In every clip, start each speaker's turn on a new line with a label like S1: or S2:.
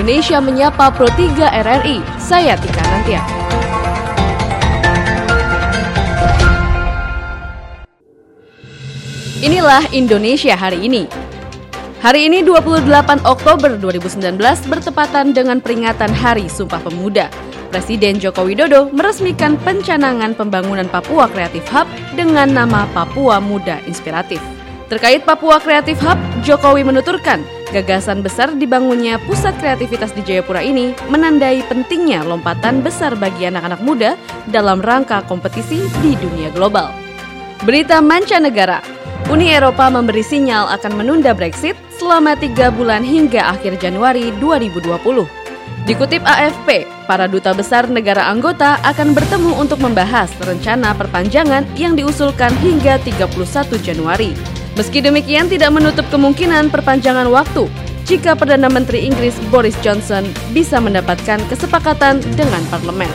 S1: Indonesia Menyapa Pro 3 RRI. Saya Tika Nantia. Inilah Indonesia hari ini. Hari ini 28 Oktober 2019 bertepatan dengan peringatan Hari Sumpah Pemuda. Presiden Joko Widodo meresmikan pencanangan pembangunan Papua Creative Hub dengan nama Papua Muda Inspiratif. Terkait Papua Creative Hub, Jokowi menuturkan gagasan besar dibangunnya pusat kreativitas di Jayapura ini menandai pentingnya lompatan besar bagi anak-anak muda dalam rangka kompetisi di dunia global. Berita mancanegara, Uni Eropa memberi sinyal akan menunda Brexit selama tiga bulan hingga akhir Januari 2020. Dikutip AFP, para duta besar negara anggota akan bertemu untuk membahas rencana perpanjangan yang diusulkan hingga 31 Januari. Meski demikian tidak menutup kemungkinan perpanjangan waktu jika Perdana Menteri Inggris Boris Johnson bisa mendapatkan kesepakatan dengan parlemen.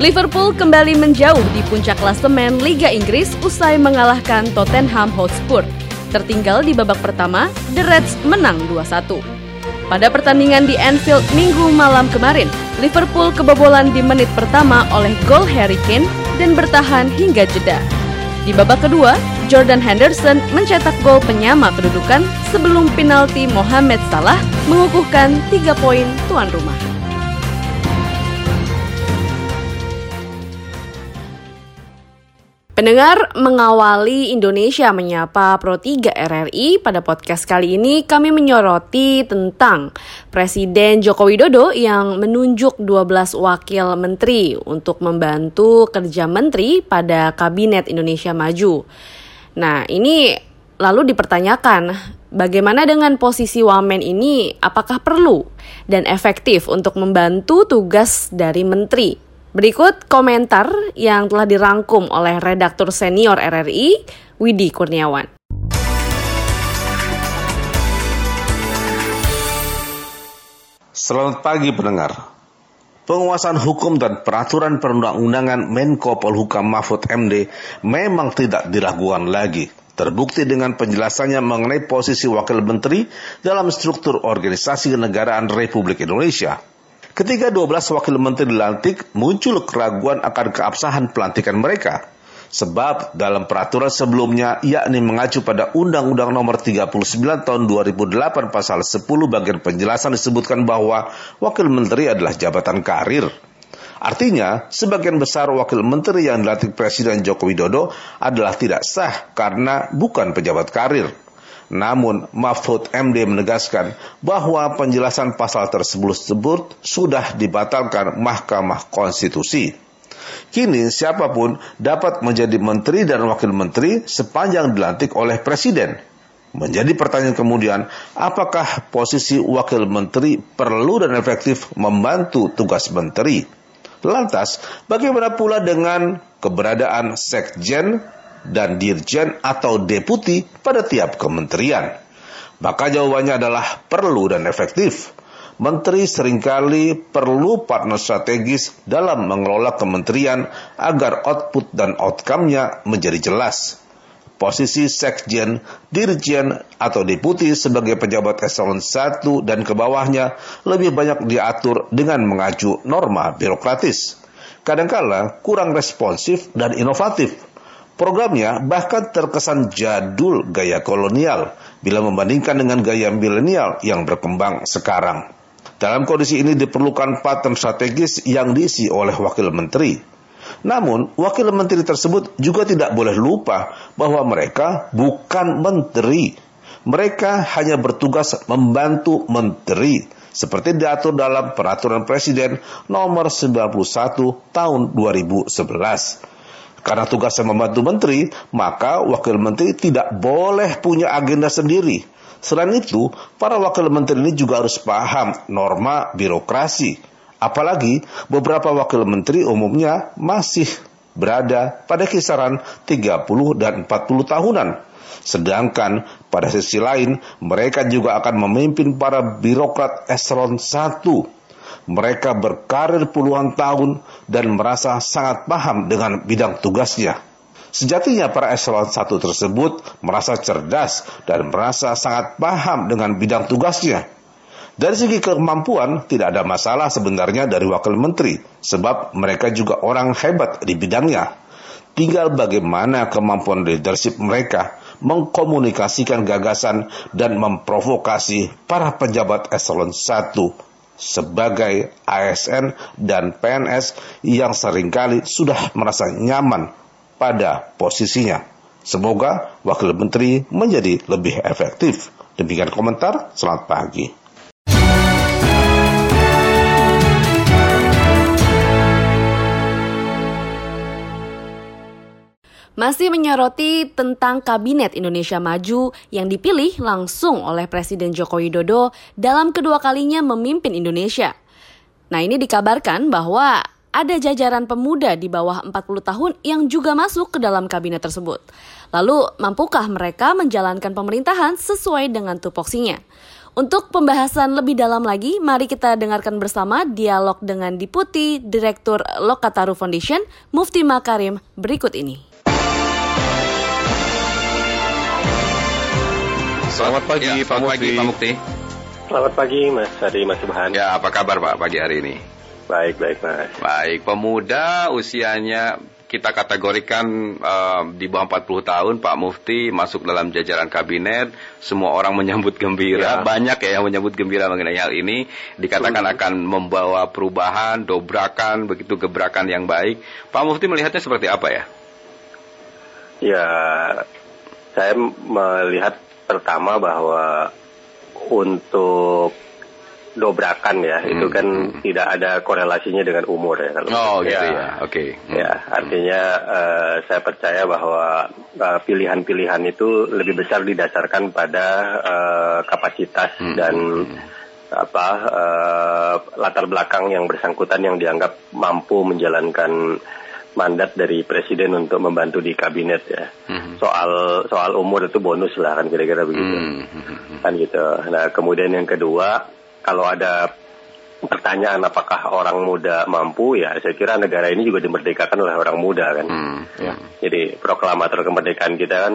S1: Liverpool kembali menjauh di puncak klasemen Liga Inggris usai mengalahkan Tottenham Hotspur. Tertinggal di babak pertama, The Reds menang 2-1. Pada pertandingan di Anfield minggu malam kemarin, Liverpool kebobolan di menit pertama oleh gol Harry Kane dan bertahan hingga jeda. Di babak kedua, Jordan Henderson mencetak gol penyama kedudukan sebelum penalti Mohamed Salah mengukuhkan tiga poin tuan rumah. Pendengar mengawali Indonesia menyapa Pro 3 RRI pada podcast kali ini kami menyoroti tentang Presiden Joko Widodo yang menunjuk 12 wakil menteri untuk membantu kerja menteri pada Kabinet Indonesia Maju. Nah, ini lalu dipertanyakan bagaimana dengan posisi wamen ini apakah perlu dan efektif untuk membantu tugas dari menteri Berikut komentar yang telah dirangkum oleh redaktur senior RRI, Widi Kurniawan.
S2: Selamat pagi pendengar. Penguasaan hukum dan peraturan perundang-undangan Menko Polhukam Mahfud MD memang tidak diragukan lagi. Terbukti dengan penjelasannya mengenai posisi wakil menteri dalam struktur organisasi kenegaraan Republik Indonesia. Ketika 12 wakil menteri dilantik, muncul keraguan akan keabsahan pelantikan mereka. Sebab dalam peraturan sebelumnya, yakni mengacu pada Undang-Undang Nomor 39 Tahun 2008 Pasal 10 bagian penjelasan disebutkan bahwa wakil menteri adalah jabatan karir. Artinya, sebagian besar wakil menteri yang dilantik Presiden Joko Widodo adalah tidak sah karena bukan pejabat karir. Namun, Mahfud MD menegaskan bahwa penjelasan pasal tersebut sudah dibatalkan Mahkamah Konstitusi. Kini siapa pun dapat menjadi menteri dan wakil menteri sepanjang dilantik oleh presiden. Menjadi pertanyaan kemudian, apakah posisi wakil menteri perlu dan efektif membantu tugas menteri? Lantas, bagaimana pula dengan keberadaan sekjen dan dirjen atau deputi pada tiap kementerian? Maka jawabannya adalah perlu dan efektif. Menteri sering kali perlu partner strategis dalam mengelola kementerian agar output dan outcome-nya menjadi jelas. Posisi sekjen, dirjen, atau deputi sebagai pejabat eselon 1 dan ke bawahnya lebih banyak diatur dengan mengacu norma birokratis. Kadangkala kurang responsif dan inovatif Programnya bahkan terkesan jadul gaya kolonial bila membandingkan dengan gaya milenial yang berkembang sekarang. Dalam kondisi ini diperlukan pattern strategis yang diisi oleh wakil menteri. Namun, wakil menteri tersebut juga tidak boleh lupa bahwa mereka bukan menteri. Mereka hanya bertugas membantu menteri seperti diatur dalam peraturan presiden nomor 91 tahun 2011. Karena tugasnya membantu menteri, maka wakil menteri tidak boleh punya agenda sendiri. Selain itu, para wakil menteri ini juga harus paham norma birokrasi. Apalagi beberapa wakil menteri umumnya masih berada pada kisaran 30 dan 40 tahunan. Sedangkan pada sisi lain, mereka juga akan memimpin para birokrat eselon 1 mereka berkarir puluhan tahun dan merasa sangat paham dengan bidang tugasnya. Sejatinya para eselon 1 tersebut merasa cerdas dan merasa sangat paham dengan bidang tugasnya. Dari segi kemampuan, tidak ada masalah sebenarnya dari wakil menteri, sebab mereka juga orang hebat di bidangnya. Tinggal bagaimana kemampuan leadership mereka mengkomunikasikan gagasan dan memprovokasi para pejabat eselon 1 sebagai ASN dan PNS yang sering kali sudah merasa nyaman pada posisinya. Semoga Wakil Menteri menjadi lebih efektif. Demikian komentar, selamat pagi.
S1: Masih menyoroti tentang Kabinet Indonesia Maju yang dipilih langsung oleh Presiden Joko Widodo dalam kedua kalinya memimpin Indonesia. Nah ini dikabarkan bahwa ada jajaran pemuda di bawah 40 tahun yang juga masuk ke dalam kabinet tersebut. Lalu, mampukah mereka menjalankan pemerintahan sesuai dengan tupoksinya? Untuk pembahasan lebih dalam lagi, mari kita dengarkan bersama dialog dengan Diputi Direktur Lokataru Foundation, Mufti Makarim, berikut ini.
S3: Selamat pagi ya, Pak Mukti. Pagi Pak Mukti.
S4: Selamat pagi Mas Hari Mas Subhan.
S3: Ya, apa kabar Pak pagi hari ini?
S4: Baik, baik Mas.
S3: Baik, pemuda usianya kita kategorikan uh, di bawah 40 tahun Pak Mufti masuk dalam jajaran kabinet, semua orang menyambut gembira, ya. banyak ya yang menyambut gembira mengenai hal ini, dikatakan hmm. akan membawa perubahan, dobrakan, begitu gebrakan yang baik. Pak Mufti melihatnya seperti apa ya?
S4: Ya, saya melihat pertama bahwa untuk dobrakan ya hmm, itu kan hmm. tidak ada korelasinya dengan umur ya
S3: kalau oh gitu ya, ya. oke okay.
S4: hmm. ya artinya uh, saya percaya bahwa eh, pilihan-pilihan itu lebih besar didasarkan pada uh, kapasitas hmm. dan hmm. apa uh, latar belakang yang bersangkutan yang dianggap mampu menjalankan mandat dari presiden untuk membantu di kabinet ya. Mm-hmm. Soal soal umur itu bonus lah kan kira-kira begitu. Mm-hmm. Kan gitu. Nah, kemudian yang kedua, kalau ada pertanyaan apakah orang muda mampu ya saya kira negara ini juga dimerdekakan oleh orang muda kan hmm, ya. jadi proklamator kemerdekaan kita kan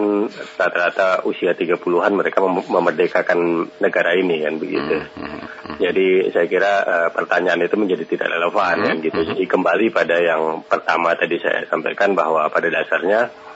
S4: rata-rata usia 30-an mereka mem memerdekakan negara ini kan begitu hmm, hmm, hmm. jadi saya kira uh, pertanyaan itu menjadi tidak relevan hmm, kan gitu hmm. jadi kembali pada yang pertama tadi saya sampaikan bahwa pada dasarnya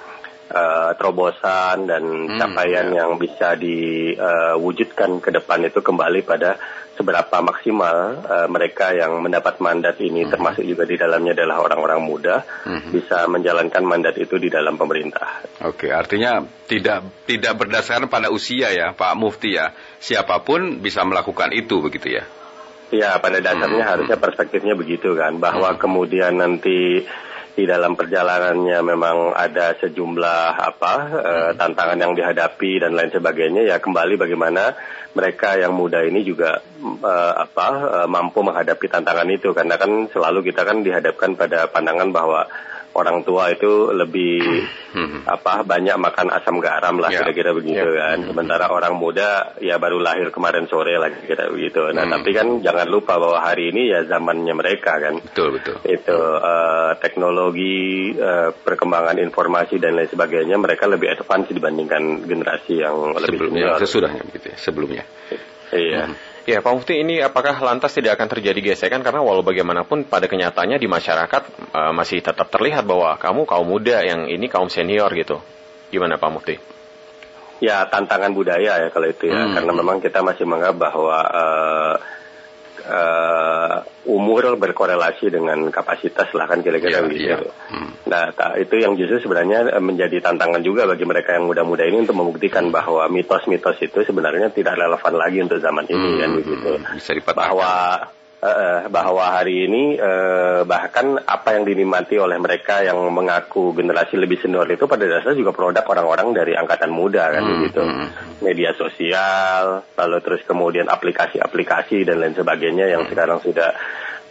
S4: uh, terobosan dan hmm, capaian ya. yang bisa diwujudkan uh, ke depan itu kembali pada seberapa maksimal uh, mereka yang mendapat mandat ini hmm. termasuk juga di dalamnya adalah orang-orang muda hmm. bisa menjalankan mandat itu di dalam pemerintah.
S3: Oke, artinya tidak tidak berdasarkan pada usia ya, Pak Mufti ya. Siapa pun bisa melakukan itu begitu ya.
S4: Ya, pada dasarnya hmm. harusnya perspektifnya begitu kan, bahwa hmm. kemudian nanti di dalam perjalanannya memang ada sejumlah apa uh, tantangan yang dihadapi dan lain sebagainya. Ya kembali bagaimana mereka yang muda ini juga uh, apa uh, mampu menghadapi tantangan itu. Karena kan selalu kita kan dihadapkan pada pandangan bahwa orang tua itu lebih hmm. apa banyak makan asam garam lah ya. kira-kira begitu yeah. kan. Hmm. Sementara orang muda ya baru lahir kemarin sore lah kira begitu. Nah hmm. tapi kan jangan lupa bahwa hari ini ya zamannya mereka kan.
S3: Betul betul.
S4: Itu uh, teknologi uh, perkembangan informasi dan lain sebagainya mereka lebih advance dibandingkan generasi yang lebih
S3: senior. Sesudahnya gitu ya sebelumnya.
S4: Iya. Hmm.
S3: Ya, Pak Mufti, ini apakah lantas tidak akan terjadi gesekan karena walau bagaimanapun pada kenyataannya di masyarakat uh, masih tetap terlihat bahwa kamu kaum muda yang ini kaum senior gitu. Gimana Pak Mufti?
S4: Ya, tantangan budaya ya kalau itu ya, hmm. karena memang kita masih menganggap bahwa uh, uh, umur berkorelasi dengan kapasitas lah kan kira-kira yeah, begitu. Yeah. Hmm. Nah, itu yang justru sebenarnya eh, menjadi tantangan juga bagi mereka yang muda-muda ini untuk membuktikan bahwa mitos-mitos itu sebenarnya tidak relevan lagi untuk zaman ini hmm, kan begitu. Bisa bahwa uh, bahwa hari ini uh, bahkan apa yang dinikmati oleh mereka yang mengaku generasi lebih senior itu pada dasarnya juga produk orang-orang dari angkatan muda kan hmm, gitu hmm. media sosial lalu terus kemudian aplikasi-aplikasi dan lain sebagainya yang hmm. sekarang sudah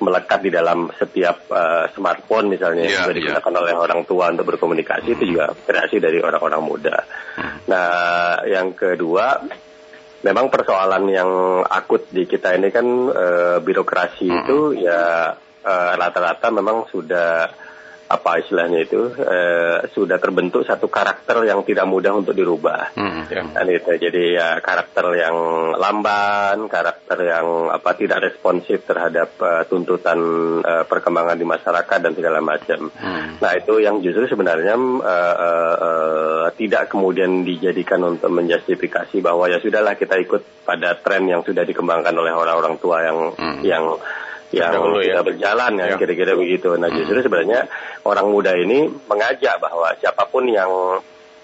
S4: melekat di dalam setiap uh, smartphone misalnya yeah, yang iya. digunakan yeah. oleh orang tua untuk berkomunikasi hmm. itu juga kreasi dari orang-orang muda. Hmm. Nah, yang kedua memang persoalan yang akut di kita ini kan e, birokrasi -hmm. itu ya rata rata-rata memang sudah apa istilahnya itu uh, sudah terbentuk satu karakter yang tidak mudah untuk dirubah. Hmm, ya. Dan itu jadi ya karakter yang lamban, karakter yang apa tidak responsif terhadap uh, tuntutan uh, perkembangan di masyarakat dan segala macam. Hmm. Nah itu yang justru sebenarnya uh, uh, uh, tidak kemudian dijadikan untuk menjustifikasi bahwa ya sudahlah kita ikut pada tren yang sudah dikembangkan oleh orang-orang tua yang hmm. yang yang ya. berjalan ya, ya kira-kira begitu. Nah justru hmm. sebenarnya orang muda ini mengajak bahwa siapa pun yang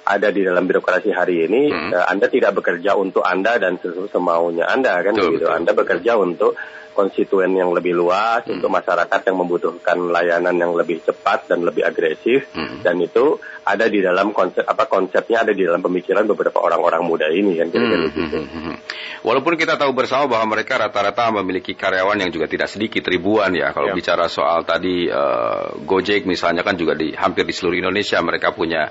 S4: ada di dalam birokrasi hari ini, hmm. uh, Anda tidak bekerja untuk Anda dan semaunya Anda kan betul, begitu. Betul. Anda bekerja untuk konstituen yang lebih luas, hmm. untuk masyarakat yang membutuhkan layanan yang lebih cepat dan lebih agresif, hmm. dan itu ada di dalam konsep apa konsepnya ada di dalam pemikiran beberapa orang-orang muda ini kan kira-kira hmm. begitu. Hmm. hmm.
S3: Walaupun kita tahu bersama bahwa mereka rata-rata memiliki karyawan yang juga tidak sedikit ribuan ya. Kalau ya. bicara soal tadi uh, Gojek misalnya kan juga di hampir di seluruh Indonesia mereka punya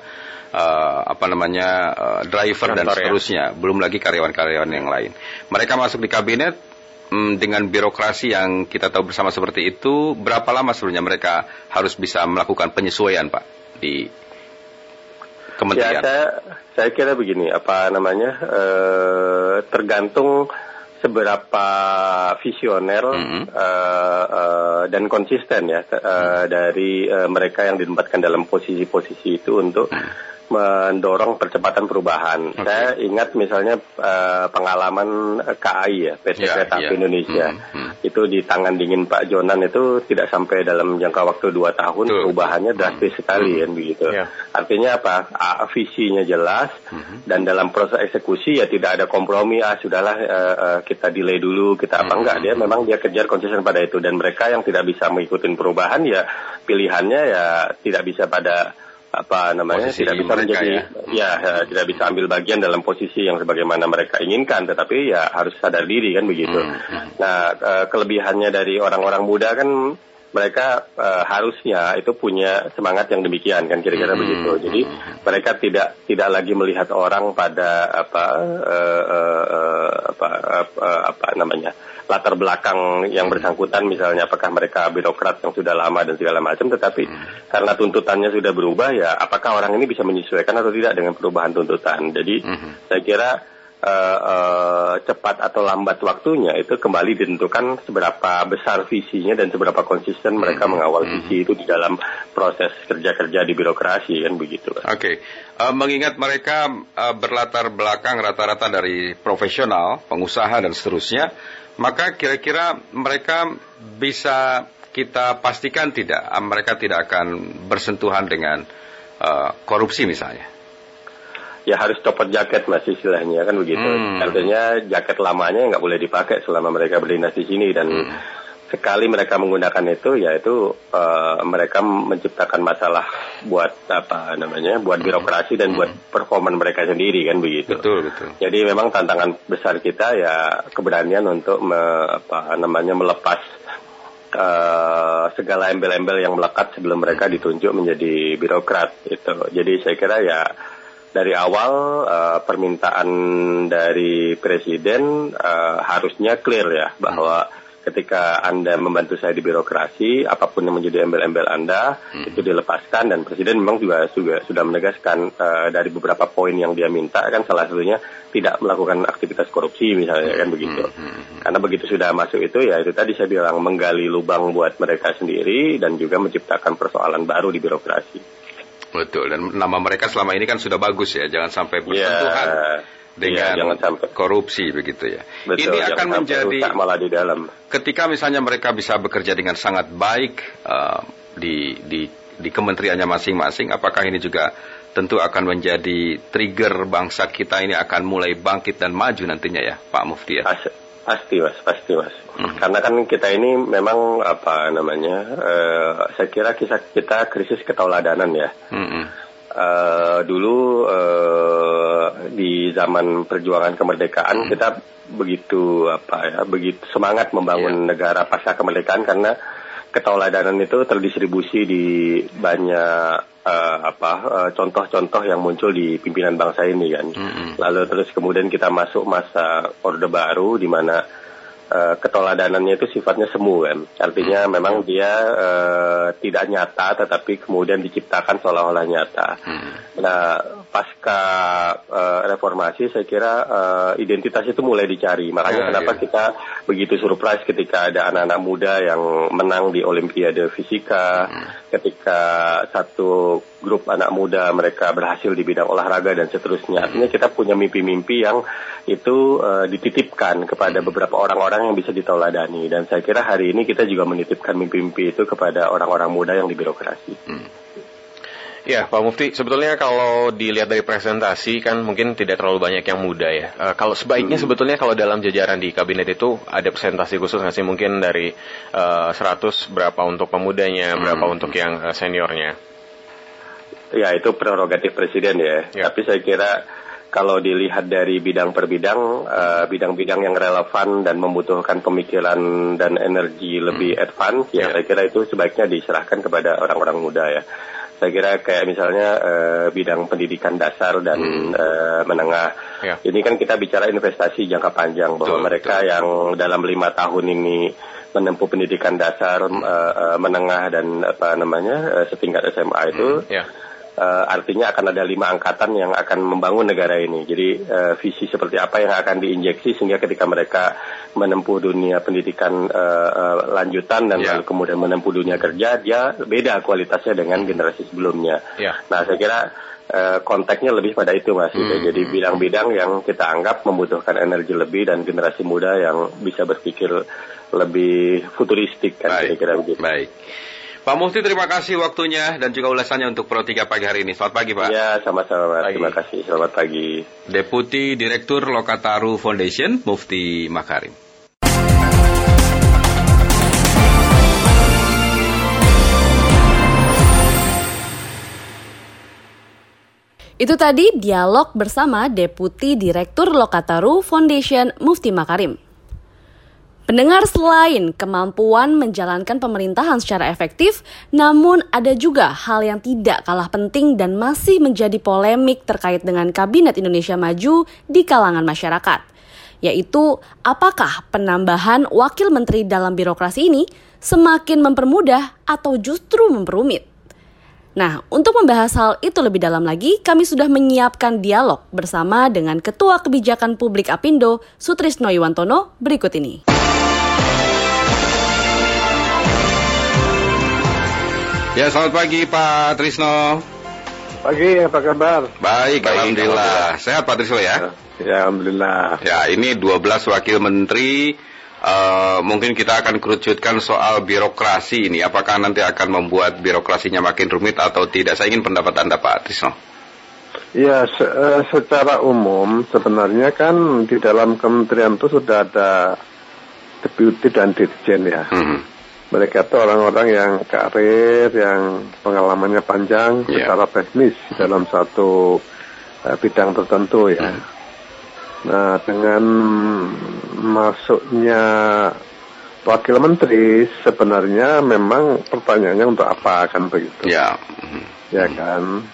S3: uh, apa namanya uh, driver Kantor, dan ya. seterusnya, ya. belum lagi karyawan-karyawan yang lain. Mereka masuk di kabinet um, dengan birokrasi yang kita tahu bersama seperti itu, berapa lama sebenarnya mereka harus bisa melakukan penyesuaian, Pak, di kementerian?
S4: Ya, saya, saya kira begini, apa namanya, uh, tergantung seberapa visioner mm -hmm. uh, uh, dan konsisten ya uh, mm -hmm. dari uh, mereka yang ditempatkan dalam posisi-posisi itu untuk mm -hmm mendorong percepatan perubahan. Okay. Saya ingat misalnya uh, pengalaman KAI ya, PT yeah, Kereta Api yeah. Indonesia. Hmm, hmm. Itu di tangan dingin Pak Jonan itu tidak sampai dalam jangka waktu dua tahun Tuh. perubahannya hmm. drastis hmm. sekali kan begitu. Yeah. Artinya apa? A, visinya jelas hmm. dan dalam proses eksekusi ya tidak ada kompromi. Ah sudahlah uh, uh, kita delay dulu, kita apa hmm. enggak. Dia memang dia kejar konsisten pada itu dan mereka yang tidak bisa mengikuti perubahan ya pilihannya ya tidak bisa pada apa namanya posisi tidak bisa menjadi ya. Ya, ya tidak bisa ambil bagian dalam posisi yang sebagaimana mereka inginkan tetapi ya harus sadar diri kan begitu. Hmm. hmm. Nah uh, kelebihannya dari orang-orang muda kan mereka uh, harusnya itu punya semangat yang demikian kan kira-kira hmm. begitu. Jadi hmm. mereka tidak tidak lagi melihat orang pada apa uh, uh, apa, apa apa namanya latar belakang yang bersangkutan misalnya apakah mereka birokrat yang sudah lama dan segala macam tetapi hmm. karena tuntutannya sudah berubah ya apakah orang ini bisa menyesuaikan atau tidak dengan perubahan tuntutan jadi hmm. saya kira uh, uh, cepat atau lambat waktunya itu kembali ditentukan seberapa besar visinya dan seberapa konsisten mereka hmm. mengawal visi itu di dalam proses kerja-kerja di birokrasi kan begitu.
S3: Oke, okay. uh, mengingat mereka uh, berlatar belakang rata-rata dari profesional, pengusaha dan seterusnya maka kira-kira mereka bisa kita pastikan tidak mereka tidak akan bersentuhan dengan uh, korupsi misalnya.
S4: Ya harus copot jaket mas istilahnya kan begitu. Hmm. Artinya jaket lamanya nggak boleh dipakai selama mereka berdinas di sini dan hmm sekali mereka menggunakan itu yaitu uh, mereka menciptakan masalah buat apa namanya buat hmm. birokrasi dan hmm. buat performa mereka sendiri kan begitu.
S3: Betul betul.
S4: Jadi memang tantangan besar kita ya keberanian untuk me, apa namanya melepas uh, segala embel-embel yang melekat sebelum mereka ditunjuk menjadi birokrat itu. Jadi saya kira ya dari awal uh, permintaan dari presiden uh, harusnya clear ya bahwa hmm ketika Anda membantu saya di birokrasi, apa pun yang menjadi embel-embel Anda hmm. itu dilepaskan dan Presiden memang juga juga sudah menegaskan uh, dari beberapa poin yang dia minta kan salah satunya tidak melakukan aktivitas korupsi misalnya kan begitu. Hmm. hmm, hmm. Karena begitu sudah masuk itu ya itu tadi saya bilang menggali lubang buat mereka sendiri dan juga menciptakan persoalan baru di birokrasi.
S3: Betul dan nama mereka selama ini kan sudah bagus ya, jangan sampai bersentuhan. Yeah dengan ya, jangan sampai. korupsi begitu ya.
S4: Betul, Ini akan menjadi malah di dalam.
S3: Ketika misalnya mereka bisa bekerja dengan sangat baik uh, di di di kementeriannya masing-masing, apakah ini juga tentu akan menjadi trigger bangsa kita ini akan mulai bangkit dan maju nantinya ya, Pak Mufti ya?
S4: Pasti mas, pasti mas. Hmm. Karena kan kita ini memang apa namanya, uh, saya kira kisah kita krisis ketauladanan ya. Hmm. Uh, dulu uh, di zaman perjuangan kemerdekaan hmm. kita begitu apa ya begitu semangat membangun yeah. negara pasca kemerdekaan karena ketauladanan itu terdistribusi di banyak uh, apa contoh-contoh uh, yang muncul di pimpinan bangsa ini kan. -hmm. Lalu terus kemudian kita masuk masa orde baru di mana uh, ketoladanannya itu sifatnya semu kan. Artinya hmm. memang dia uh, tidak nyata tetapi kemudian diciptakan seolah-olah nyata. Hmm. Nah, pasca uh, reformasi saya kira uh, identitas itu mulai dicari. Makanya ya, kenapa ya. kita begitu surprise ketika ada anak-anak muda yang menang di Olimpiade Fisika, hmm. Ketika satu grup anak muda mereka berhasil di bidang olahraga dan seterusnya. Artinya kita punya mimpi-mimpi yang itu uh, dititipkan kepada beberapa orang-orang yang bisa ditoladani dan saya kira hari ini kita juga menitipkan mimpi-mimpi itu kepada orang-orang muda yang di birokrasi. Hmm.
S5: Ya, Pak Mufti, sebetulnya kalau dilihat dari presentasi kan mungkin tidak terlalu banyak yang muda ya. Uh, kalau sebaiknya hmm. sebetulnya kalau dalam jajaran di kabinet itu ada presentasi khusus nggak sih mungkin dari uh, eh, 100 berapa untuk pemudanya, hmm. berapa untuk yang uh, seniornya?
S4: Ya, itu prerogatif presiden ya. ya. Tapi saya kira kalau dilihat dari bidang per bidang, uh, bidang-bidang yang relevan dan membutuhkan pemikiran dan energi lebih hmm. advance, ya yeah. saya kira itu sebaiknya diserahkan kepada orang-orang muda ya. Saya kira kayak misalnya uh, bidang pendidikan dasar dan hmm. uh, menengah. Yeah. Ini kan kita bicara investasi jangka panjang bahwa betul, mereka betul. yang dalam lima tahun ini menempuh pendidikan dasar, hmm. uh, menengah dan apa namanya uh, setingkat SMA itu. Hmm. Yeah uh, artinya akan ada lima angkatan yang akan membangun negara ini. Jadi uh, visi seperti apa yang akan diinjeksi sehingga ketika mereka menempuh dunia pendidikan uh, uh, lanjutan dan yeah. lalu kemudian menempuh dunia kerja, dia beda kualitasnya dengan generasi sebelumnya. Yeah. Nah, saya kira uh, konteksnya lebih pada itu mas. Hmm. Jadi bidang-bidang yang kita anggap membutuhkan energi lebih dan generasi muda yang bisa berpikir lebih futuristik kan kira-kira begitu.
S3: Baik. Pak Mufti terima kasih waktunya dan juga ulasannya untuk Pro 3 pagi hari ini. Selamat pagi Pak.
S4: Ya sama-sama Terima kasih. Selamat pagi.
S3: Deputi Direktur Lokataru Foundation Mufti Makarim.
S1: Itu tadi dialog bersama Deputi Direktur Lokataru Foundation Mufti Makarim. Pendengar selain kemampuan menjalankan pemerintahan secara efektif, namun ada juga hal yang tidak kalah penting dan masih menjadi polemik terkait dengan Kabinet Indonesia Maju di kalangan masyarakat, yaitu apakah penambahan wakil menteri dalam birokrasi ini semakin mempermudah atau justru memperumit. Nah, untuk membahas hal itu lebih dalam lagi, kami sudah menyiapkan dialog bersama dengan Ketua Kebijakan Publik Apindo, Sutrisno Iwantono, berikut ini.
S3: Ya, selamat pagi Pak Trisno.
S6: Pagi, apa kabar?
S3: Baik, Baik alhamdulillah. Sehat Pak Trisno ya?
S6: Ya, alhamdulillah.
S3: Ya, ini 12 wakil menteri Uh, mungkin kita akan kerucutkan soal birokrasi ini. Apakah nanti akan membuat birokrasinya makin rumit atau tidak? Saya ingin pendapat Anda Pak Trisno.
S6: Ya, se uh, secara umum sebenarnya kan di dalam kementerian itu sudah ada deputi dan dirjen ya. Mm -hmm mereka itu orang-orang yang karir, yang pengalamannya panjang yeah. secara teknis dalam satu uh, bidang tertentu ya. Hmm. Nah, dengan masuknya wakil menteri sebenarnya memang pertanyaannya untuk apa kan begitu?
S3: Ya.
S6: Hmm. Ya kan.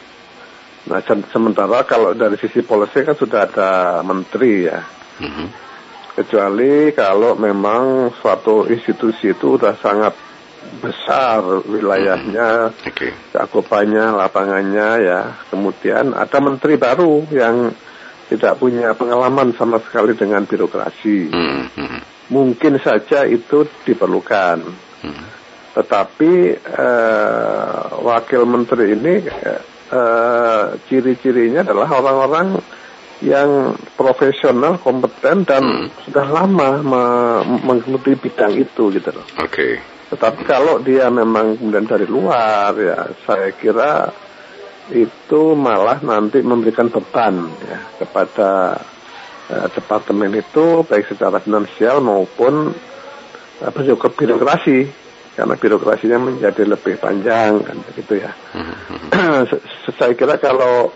S6: Nah, sementara kalau dari sisi polisi kan sudah ada menteri ya. Hmm kecuali kalau memang suatu institusi itu sudah sangat besar wilayahnya, okay. cakupannya, lapangannya ya. Kemudian ada menteri baru yang tidak punya pengalaman sama sekali dengan birokrasi. Hmm. Hmm. Mungkin saja itu diperlukan. Hmm. Tetapi eh, wakil menteri ini eh, ciri-cirinya adalah orang-orang yang profesional, kompeten dan hmm. sudah lama mengikuti bidang itu gitu loh.
S3: Oke. Okay.
S6: Tetapi kalau dia memang kemudian dari luar ya saya kira itu malah nanti memberikan beban ya kepada uh, departemen itu baik secara finansial maupun apa uh, juga birokrasi karena birokrasinya menjadi lebih panjang kan begitu ya. Hmm. hmm, hmm. saya kira kalau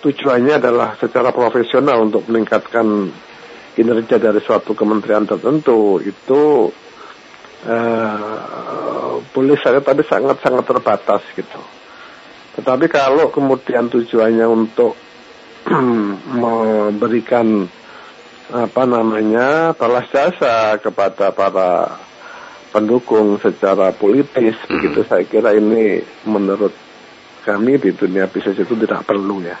S6: tujuannya adalah secara profesional untuk meningkatkan kinerja dari suatu kementerian tertentu itu uh, boleh saya tapi sangat-sangat terbatas gitu. Tetapi kalau kemudian tujuannya untuk memberikan apa namanya balas jasa kepada para pendukung secara politis hmm. begitu saya kira ini menurut kami di dunia bisnis itu tidak perlu ya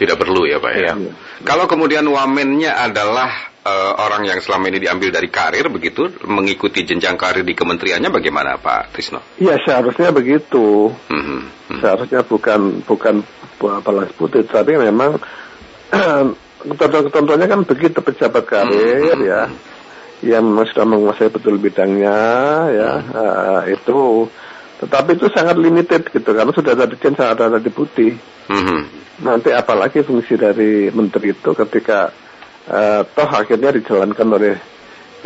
S3: tidak perlu ya Pak ya. ya. Kalau kemudian wamennya adalah uh, orang yang selama ini diambil dari karir begitu mengikuti jenjang karir di kementeriannya bagaimana Pak Trisno?
S6: Iya seharusnya begitu. Mm -hmm. Seharusnya bukan bukan balas putih tapi memang contoh-contohnya kan begitu pejabat karir mm -hmm. ya yang sudah menguasai betul bidangnya ya mm -hmm. uh, itu tetapi itu sangat limited gitu karena sudah ada dirjen sangat ada deputi. Mm -hmm. Nanti apalagi fungsi dari menteri itu ketika uh, toh akhirnya dijalankan oleh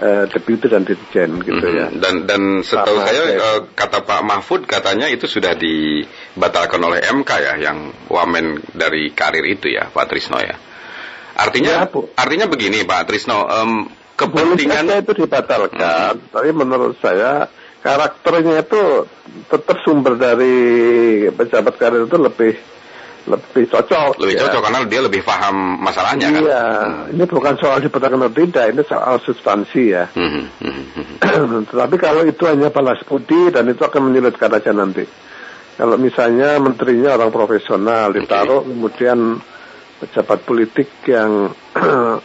S6: uh, deputi dan dirjen gitu mm -hmm. ya.
S3: Dan dan setahu saya uh, kata Pak Mahfud katanya itu sudah dibatalkan oleh MK ya yang wamen dari karir itu ya Pak Trisno ya. Artinya ya, artinya begini Pak Trisno um, kepentingan
S6: itu dibatalkan, hmm. tapi menurut saya karakternya itu tetap sumber dari pejabat karir itu lebih lebih cocok.
S3: Lebih ya. cocok karena dia lebih paham masalahnya
S6: iya, kan. Iya, hmm. ini bukan soal dipetakkan atau tidak, ini soal substansi ya. Hmm. Hmm. hmm. Tetapi kalau itu hanya balas putih dan itu akan menyulitkan aja nanti. Kalau misalnya menterinya orang profesional ditaruh, okay. kemudian pejabat politik yang uh,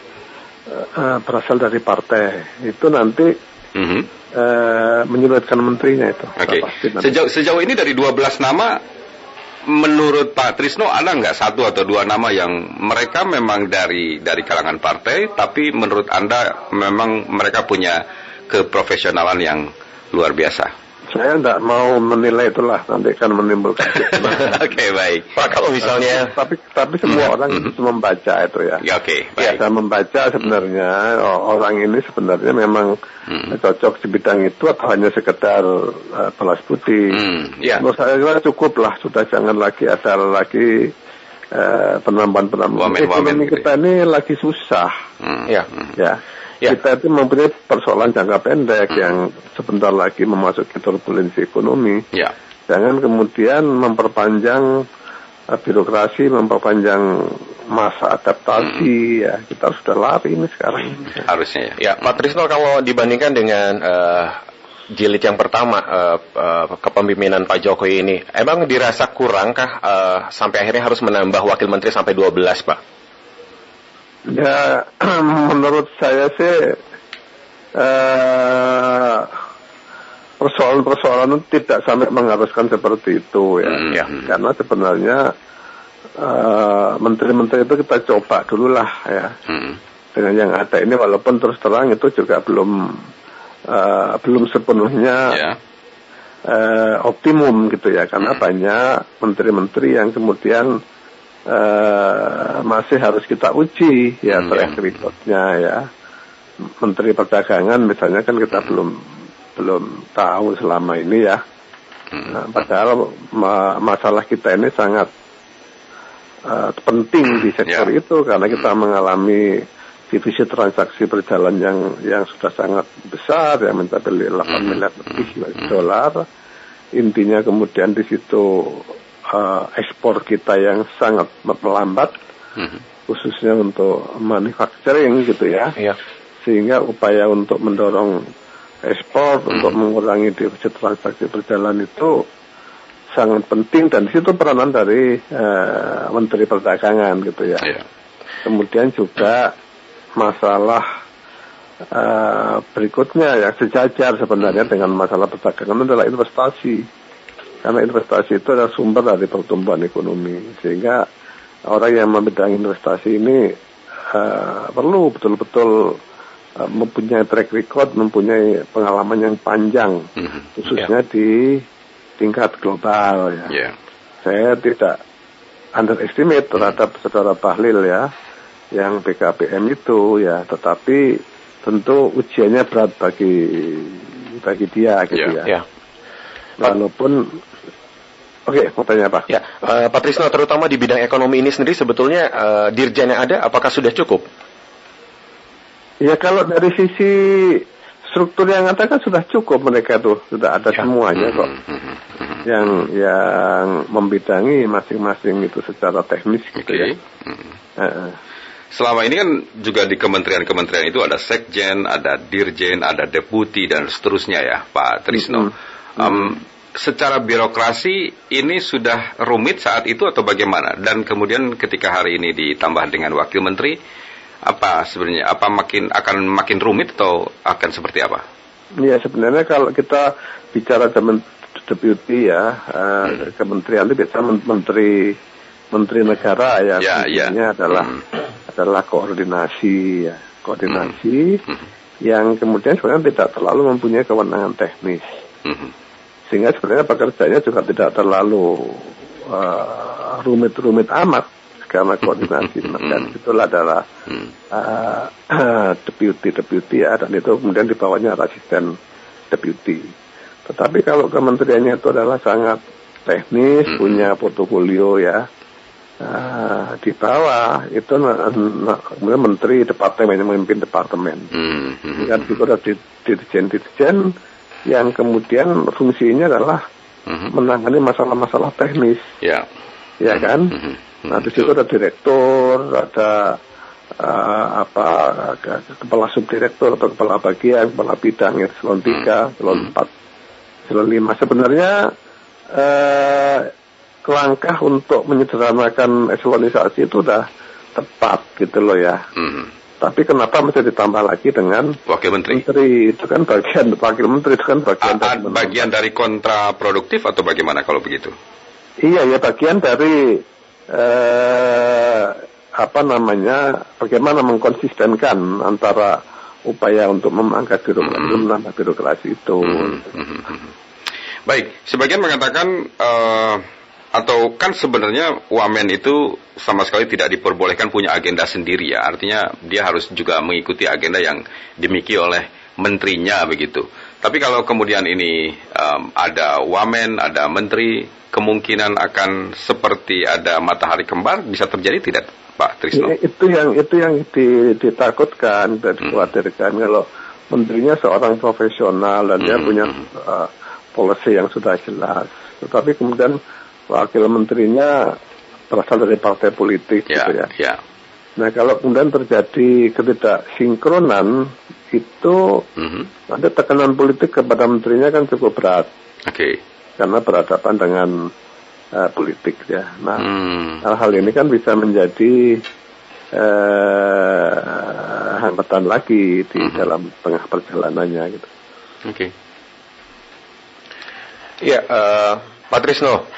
S6: berasal dari partai itu nanti mm -hmm. Uh, menyulitkan menterinya itu.
S3: Oke. Okay. Sejauh sejauh ini dari 12 nama menurut Pak Trisno ada nggak satu atau dua nama yang mereka memang dari dari kalangan partai tapi menurut Anda memang mereka punya keprofesionalan yang luar biasa?
S6: Saya tidak mau menilai itulah nanti kan menimbulkan
S3: Oke okay, baik.
S6: Pak kalau misalnya tapi tapi semua mm orang mm-hmm. membaca itu ya.
S3: ya Oke. Okay,
S6: ya saya membaca sebenarnya mm orang ini sebenarnya memang mm cocok di bidang itu atau hanya sekedar uh, pelas putih. Mm, yeah. Menurut saya kira cukup lah sudah jangan lagi ada lagi uh, penambahan-penambahan. Ekonomi gitu kita ya. ini lagi susah. Mm, ya. Mm. Ya ya. kita itu mempunyai persoalan jangka pendek hmm. yang sebentar lagi memasuki turbulensi ekonomi. Ya. Jangan kemudian memperpanjang uh, birokrasi, memperpanjang masa adaptasi hmm. ya kita sudah lari ini sekarang.
S3: Harusnya ya. Ya, Pak Trisno kalau dibandingkan dengan uh, jilid yang pertama uh, uh, kepemimpinan Pak Jokowi ini, emang dirasa kurangkah uh, sampai akhirnya harus menambah wakil menteri sampai 12, Pak?
S6: Ya, menurut saya sih uh, persoalan-persoalan tidak sampai mengharuskan seperti itu ya, hmm. ya. karena sebenarnya uh, menteri-menteri itu kita coba dulu lah ya hmm. dengan yang ada ini walaupun terus terang itu juga belum uh, belum sepenuhnya yeah. Ya. uh, optimum gitu ya karena hmm. banyak menteri-menteri yang kemudian uh, masih harus kita uji ya hmm, track ya. recordnya ya. Menteri Perdagangan misalnya kan kita hmm. belum belum tahu selama ini ya. Hmm. Nah, padahal ma masalah kita ini sangat uh, penting di sektor yeah. itu karena kita hmm. mengalami divisi transaksi berjalan yang yang sudah sangat besar ya mencapai 8 hmm. miliar lebih hmm. dolar. Intinya kemudian di situ uh, ekspor kita yang sangat melambat, hmm. khususnya untuk manufacturing gitu ya. Yeah. Sehingga upaya untuk mendorong ekspor hmm. untuk mengurangi defisit transaksi berjalan itu sangat penting dan di situ peranan dari uh, Menteri Perdagangan gitu ya. Yeah. Kemudian juga masalah uh, berikutnya ya sejajar sebenarnya hmm. dengan masalah perdagangan adalah investasi karena investasi itu adalah sumber dari pertumbuhan ekonomi. Sehingga orang yang memegang investasi ini uh, perlu betul-betul uh, mempunyai track record, mempunyai pengalaman yang panjang, mm-hmm. khususnya yeah. di tingkat global ya. Yeah. Saya tidak underestimate terhadap mm-hmm. saudara Bahlil ya, yang BKPM itu ya, tetapi tentu ujiannya berat bagi bagi dia gitu yeah. ya. Yeah. Walaupun Oke, mau tanya apa?
S3: Ya, uh, Pak Trisno, terutama di bidang ekonomi ini sendiri sebetulnya uh, dirjen yang ada apakah sudah cukup?
S6: Ya kalau dari sisi struktur yang ada kan sudah cukup mereka tuh sudah ada ya. semuanya kok. Mm -hmm. Yang yang membidangi masing-masing itu secara teknis gitu okay. ya. Mm -hmm. uh,
S3: selama ini kan juga di kementerian-kementerian itu ada sekjen, ada dirjen, ada deputi dan seterusnya ya, Pak Trisno. Mm -hmm. um, secara birokrasi ini sudah rumit saat itu atau bagaimana? Dan kemudian ketika hari ini ditambah dengan wakil menteri, apa sebenarnya? Apa makin akan makin rumit atau akan seperti apa?
S6: Ya sebenarnya kalau kita bicara teman deputi ya, uh, hmm. kementerian itu biasa menteri menteri negara ya, ya, ya. adalah hmm. adalah koordinasi ya, koordinasi hmm. Hmm. yang kemudian sebenarnya tidak terlalu mempunyai kewenangan teknis. Hmm sehingga sebenarnya pekerjaannya juga tidak terlalu uh, rumit-rumit uh, amat karena koordinasi dan itulah adalah uh, uh, deputy deputy ya dan itu kemudian di bawahnya asisten deputy. Tetapi kalau kementeriannya itu adalah sangat teknis, hmm. punya portofolio ya. Uh, di bawah itu nah, kemudian menteri departemen yang memimpin departemen. Hmm. Kan itu ada dirjen-dirjen yang kemudian fungsinya adalah uh-huh. menangani masalah-masalah teknis.
S3: Ya.
S6: Ya kan? Uh-huh. Nah, di situ ada direktur, ada uh, apa kepala subdirektur atau kepala bagian, kepala bidang ya, eselon 3, eselon 4, eselon 5. Sebenarnya uh, langkah untuk menyederhanakan eselonisasi itu sudah tepat gitu loh ya. Uh-huh. Tapi kenapa mesti ditambah lagi dengan
S3: wakil menteri?
S6: Menteri itu kan bagian wakil menteri itu kan bagian
S3: A, dari bagian dari kontraproduktif atau bagaimana kalau begitu?
S6: Iya ya bagian dari eh, apa namanya bagaimana mengkonsistenkan antara upaya untuk memangkat birokrasi, mm -hmm. menambah birokrasi itu. Mm -hmm.
S3: Baik, sebagian mengatakan uh, atau kan sebenarnya wamen itu sama sekali tidak diperbolehkan punya agenda sendiri ya artinya dia harus juga mengikuti agenda yang dimiliki oleh menterinya begitu tapi kalau kemudian ini um, ada wamen ada menteri kemungkinan akan seperti ada matahari kembar bisa terjadi tidak Pak Trisno
S6: ya, itu yang itu yang ditakutkan dan hmm. dikhawatirkan hmm. kalau menterinya seorang profesional dan hmm. dia punya uh, policy yang sudah jelas tetapi kemudian wakil menterinya berasal dari partai politik ya, gitu ya. ya. Nah kalau kemudian terjadi ketidaksinkronan itu mm-hmm. ada tekanan politik kepada menterinya kan cukup berat.
S3: Oke. Okay.
S6: Karena berhadapan dengan uh, politik ya. Nah mm. hal-hal ini kan bisa menjadi uh, hambatan lagi di mm-hmm. dalam tengah perjalanannya gitu.
S3: Oke. Okay.
S5: Ya, uh, Pak Trisno,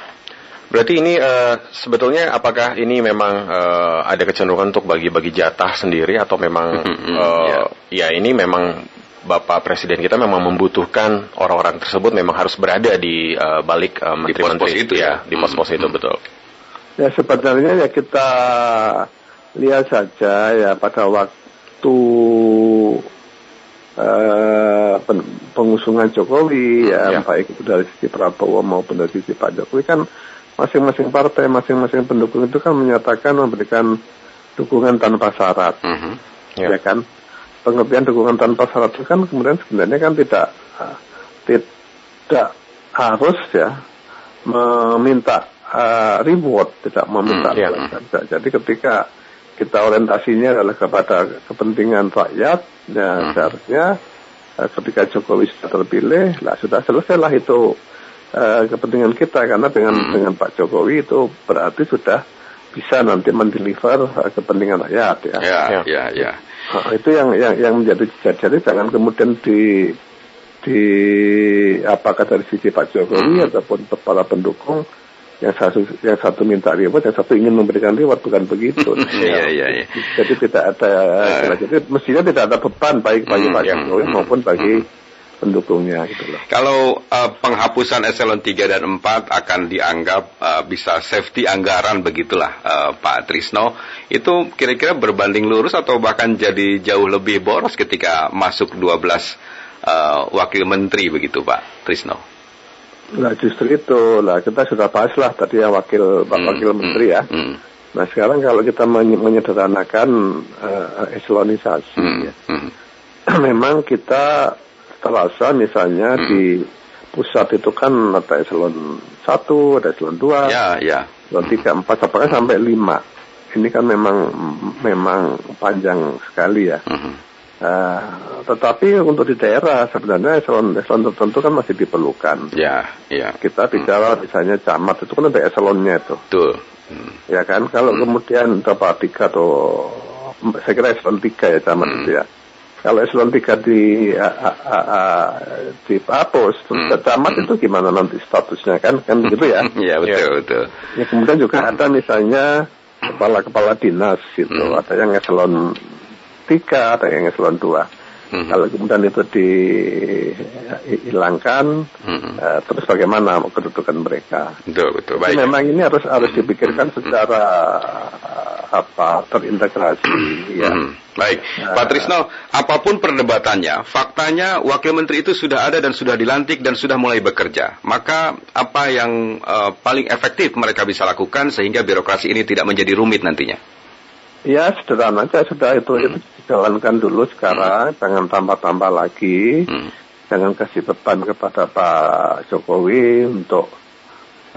S5: Berarti ini uh, sebetulnya apakah ini memang uh, ada kecenderungan untuk bagi-bagi jatah sendiri atau memang uh, yeah. ya. ini memang Bapak Presiden kita memang membutuhkan orang-orang tersebut memang harus berada di uh, balik uh, menteri-menteri.
S3: itu ya,
S5: di pos-pos itu betul.
S6: Ya sebenarnya ya kita lihat saja ya pada waktu uh, pengusungan Jokowi ya, ya. baik itu dari sisi Prabowo maupun dari sisi Pak Jokowi kan masing-masing partai, masing-masing pendukung itu kan menyatakan memberikan dukungan tanpa syarat, mm -hmm. yeah. ya kan? Pengertian dukungan tanpa syarat itu kan kemudian sebenarnya kan tidak uh, tidak harus ya meminta uh, reward, tidak meminta mm, yeah. Jadi ketika kita orientasinya adalah kepada kepentingan rakyat, ya mm. seharusnya uh, ketika Jokowi sudah terpilih, lah sudah selesailah itu uh, kepentingan kita karena dengan hmm. dengan Pak Jokowi itu berarti sudah bisa nanti mendeliver uh, kepentingan rakyat ya.
S3: Ya, ya, ya. ya.
S6: Uh, itu yang yang yang menjadi jadi jangan kemudian di di apakah dari sisi Pak Jokowi hmm. ataupun para pendukung yang satu yang satu minta reward, yang satu ingin memberikan reward bukan begitu.
S3: Iya iya iya.
S6: Jadi tidak ada uh, jadi mestinya tidak ada beban baik bagi hmm, Pak ya. Jokowi hmm, maupun bagi hmm pendukungnya gitu loh.
S3: Kalau uh, penghapusan eselon 3 dan 4 akan dianggap uh, bisa safety anggaran begitulah uh, Pak Trisno, itu kira-kira berbanding lurus atau bahkan jadi jauh lebih boros ketika masuk 12 uh, wakil menteri begitu Pak Trisno?
S6: Nah justru itu lah kita sudah bahas lah tadi ya wakil hmm, wakil hmm, menteri ya. Hmm. Nah sekarang kalau kita menyederhanakan uh, eselonisasi hmm, ya, hmm. memang kita terasa misalnya hmm. di pusat itu kan ada eselon 1, ada eselon 2,
S3: ya, ya.
S6: eselon 3, 4, apakah sampai 5. ini kan memang memang panjang sekali ya. -huh. Uh, tetapi untuk di daerah sebenarnya eselon eselon tertentu kan masih diperlukan.
S3: Ya, ya.
S6: Kita bicara hmm. misalnya camat itu kan ada eselonnya itu.
S3: Betul.
S6: Hmm. Ya kan, kalau hmm. kemudian dapat tiga atau saya kira eselon tiga ya camat hmm. itu ya. Kalau eselon tiga di a, a, a, a, di Papus, hmm. camat hmm. itu gimana nanti statusnya kan kan gitu ya?
S3: Iya betul ya. betul.
S6: Ya kemudian juga ada misalnya kepala-kepala dinas gitu, hmm. ada yang eselon tiga, ada yang eselon dua. Mm-hmm. Kalau kemudian itu dihilangkan, mm-hmm. uh, terus bagaimana kedudukan mereka?
S3: Betul, betul. Baik.
S6: Memang ini harus harus dipikirkan mm-hmm. secara uh, apa terintegrasi. ya. Mm-hmm.
S3: Baik, uh, Pak Trisno, apa pun perdebatannya, faktanya Wakil Menteri itu sudah ada dan sudah dilantik dan sudah mulai bekerja. Maka apa yang uh, paling efektif mereka bisa lakukan sehingga birokrasi ini tidak menjadi rumit nantinya?
S6: Ya sederhana aja sudah itu hmm. itu dijalankan dulu sekarang, hmm. jangan tambah-tambah lagi, hmm. jangan kasih beban kepada Pak Jokowi untuk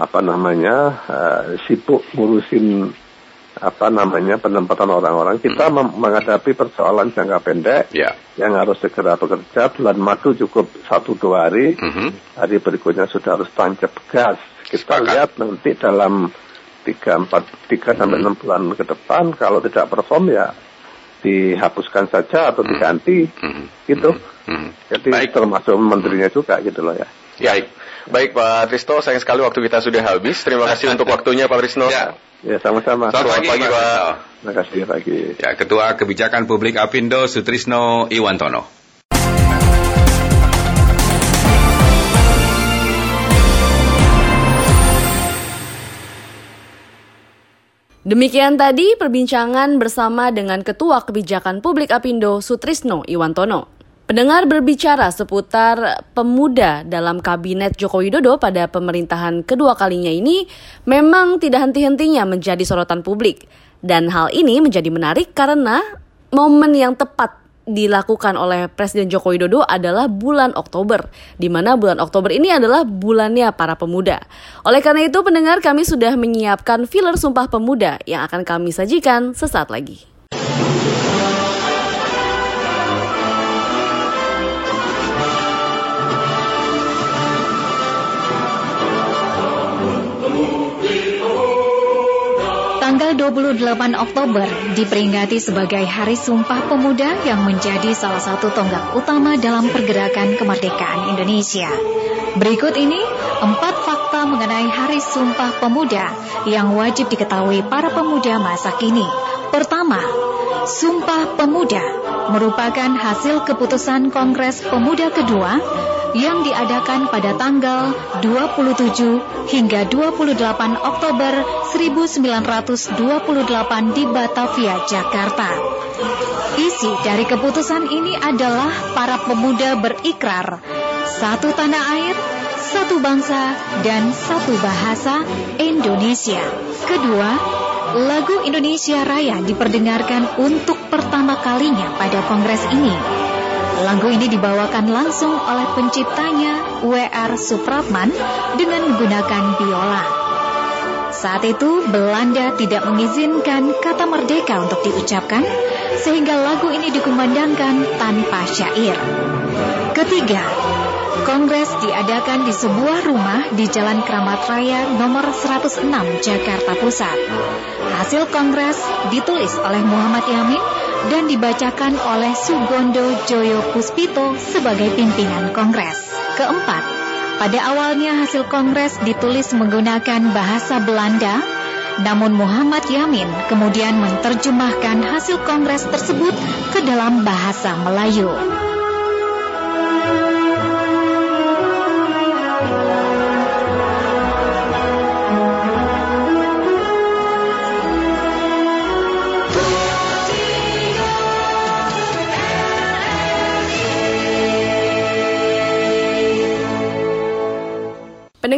S6: apa namanya uh, sibuk ngurusin apa namanya penempatan orang-orang. Kita hmm. menghadapi persoalan jangka pendek
S3: yeah.
S6: yang harus segera bekerja. Bulan Madu cukup satu dua hari, hmm. hari berikutnya sudah harus tancap gas. Kita Sepakat. lihat nanti dalam tiga empat tiga sampai enam bulan ke depan kalau tidak perform ya dihapuskan saja atau hmm. diganti hmm. gitu. Hmm. Jadi Baik. termasuk menterinya juga gitu loh ya.
S3: Ya, baik. Baik Pak Tristo, sayang sekali waktu kita sudah habis. Terima kasih untuk waktunya Pak Trisno.
S6: Ya, ya sama-sama.
S3: Selamat, Selamat pagi, Pak. Pak.
S6: Terima kasih pagi.
S3: Ya, Ketua Kebijakan Publik Apindo Sutrisno Iwantono.
S1: Demikian tadi perbincangan bersama dengan Ketua Kebijakan Publik Apindo Sutrisno Iwantono. Pendengar berbicara seputar pemuda dalam kabinet Joko Widodo pada pemerintahan kedua kalinya ini memang tidak henti-hentinya menjadi sorotan publik. Dan hal ini menjadi menarik karena momen yang tepat dilakukan oleh Presiden Joko Widodo adalah bulan Oktober, di mana bulan Oktober ini adalah bulannya para pemuda. Oleh karena itu, pendengar kami sudah menyiapkan filler Sumpah Pemuda yang akan kami sajikan sesaat lagi.
S7: 28 Oktober diperingati sebagai Hari Sumpah Pemuda yang menjadi salah satu tonggak utama dalam pergerakan kemerdekaan Indonesia. Berikut ini empat fakta mengenai Hari Sumpah Pemuda yang wajib diketahui para pemuda masa kini. Pertama, Sumpah Pemuda merupakan hasil keputusan Kongres Pemuda kedua yang diadakan pada tanggal 27 hingga 28 Oktober 1928 di Batavia, Jakarta. Isi dari keputusan ini adalah para pemuda berikrar satu tanah air, satu bangsa, dan satu bahasa Indonesia. Kedua, lagu Indonesia Raya diperdengarkan untuk pertama kalinya pada kongres ini. Lagu ini dibawakan langsung oleh penciptanya W.R. Supratman dengan menggunakan biola. Saat itu Belanda tidak mengizinkan kata merdeka untuk diucapkan sehingga lagu ini dikumandangkan tanpa syair. Ketiga, Kongres diadakan di sebuah rumah di Jalan Keramat Raya nomor 106 Jakarta Pusat. Hasil kongres ditulis oleh Muhammad Yamin dan dibacakan oleh Sugondo Joyo Puspito sebagai pimpinan Kongres. Keempat, pada awalnya hasil Kongres ditulis menggunakan bahasa Belanda, namun Muhammad Yamin kemudian menerjemahkan hasil Kongres tersebut ke dalam bahasa Melayu.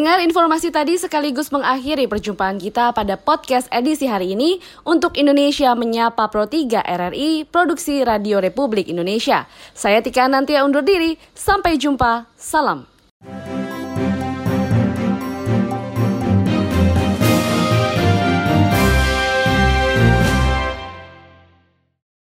S1: Pendengar informasi tadi sekaligus mengakhiri perjumpaan kita pada podcast edisi hari ini untuk Indonesia Menyapa Pro 3 RRI Produksi Radio Republik Indonesia. Saya Tika Nantia undur diri, sampai jumpa, salam.